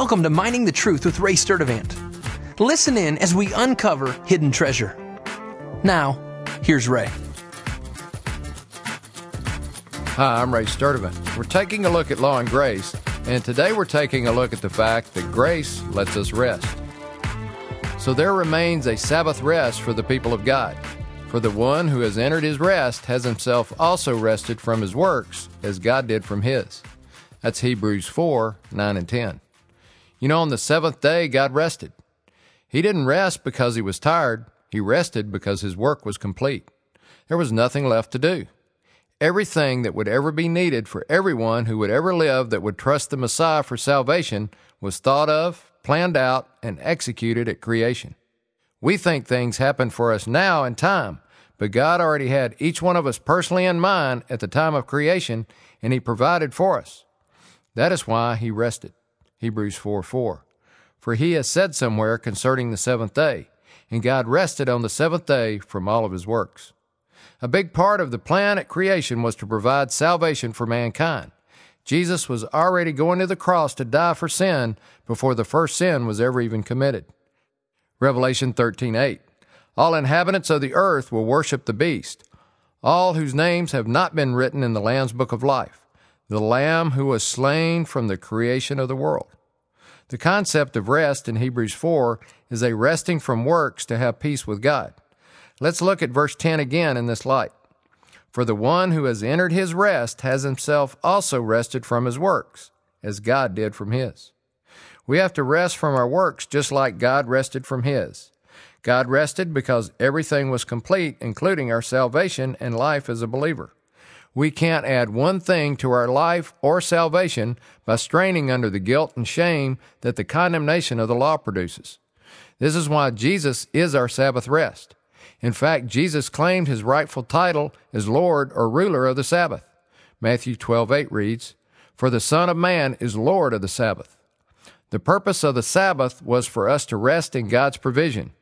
Welcome to Mining the Truth with Ray Sturdivant. Listen in as we uncover hidden treasure. Now, here's Ray. Hi, I'm Ray Sturdivant. We're taking a look at law and grace, and today we're taking a look at the fact that grace lets us rest. So there remains a Sabbath rest for the people of God. For the one who has entered his rest has himself also rested from his works, as God did from his. That's Hebrews 4 9 and 10. You know, on the seventh day, God rested. He didn't rest because he was tired, he rested because his work was complete. There was nothing left to do. Everything that would ever be needed for everyone who would ever live that would trust the Messiah for salvation was thought of, planned out, and executed at creation. We think things happen for us now in time, but God already had each one of us personally in mind at the time of creation, and He provided for us. That is why He rested. Hebrews 4 4. For he has said somewhere concerning the seventh day, and God rested on the seventh day from all of his works. A big part of the plan at creation was to provide salvation for mankind. Jesus was already going to the cross to die for sin before the first sin was ever even committed. Revelation 13:8 All inhabitants of the earth will worship the beast, all whose names have not been written in the Lamb's book of life the Lamb who was slain from the creation of the world. The concept of rest in Hebrews 4 is a resting from works to have peace with God. Let's look at verse 10 again in this light. For the one who has entered his rest has himself also rested from his works, as God did from his. We have to rest from our works just like God rested from his. God rested because everything was complete, including our salvation and life as a believer. We can't add one thing to our life or salvation by straining under the guilt and shame that the condemnation of the law produces. This is why Jesus is our Sabbath rest. In fact, Jesus claimed his rightful title as Lord or ruler of the Sabbath. Matthew 12:8 reads, "For the Son of Man is Lord of the Sabbath." The purpose of the Sabbath was for us to rest in God's provision.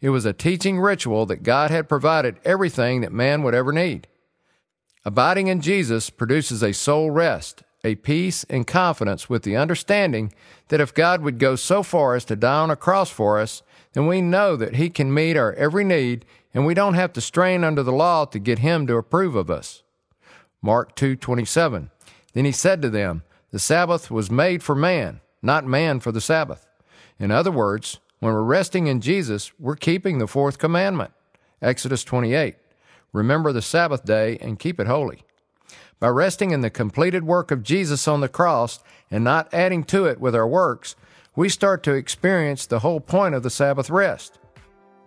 It was a teaching ritual that God had provided everything that man would ever need. Abiding in Jesus produces a soul rest, a peace and confidence with the understanding that if God would go so far as to die on a cross for us, then we know that He can meet our every need and we don't have to strain under the law to get Him to approve of us. Mark 2:27 Then he said to them, The Sabbath was made for man, not man for the Sabbath. In other words, when we're resting in Jesus, we're keeping the fourth commandment. Exodus 28. Remember the Sabbath day and keep it holy. By resting in the completed work of Jesus on the cross and not adding to it with our works, we start to experience the whole point of the Sabbath rest.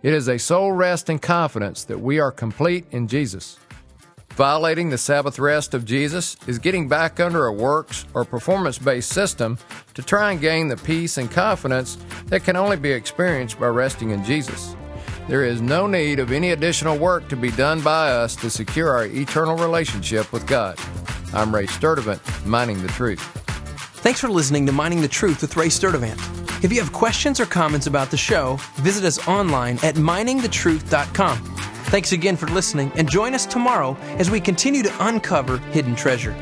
It is a soul rest and confidence that we are complete in Jesus. Violating the Sabbath rest of Jesus is getting back under a works or performance based system to try and gain the peace and confidence that can only be experienced by resting in Jesus. There is no need of any additional work to be done by us to secure our eternal relationship with God. I'm Ray Sturdivant, Mining the Truth. Thanks for listening to Mining the Truth with Ray Sturdivant. If you have questions or comments about the show, visit us online at miningthetruth.com. Thanks again for listening and join us tomorrow as we continue to uncover hidden treasure.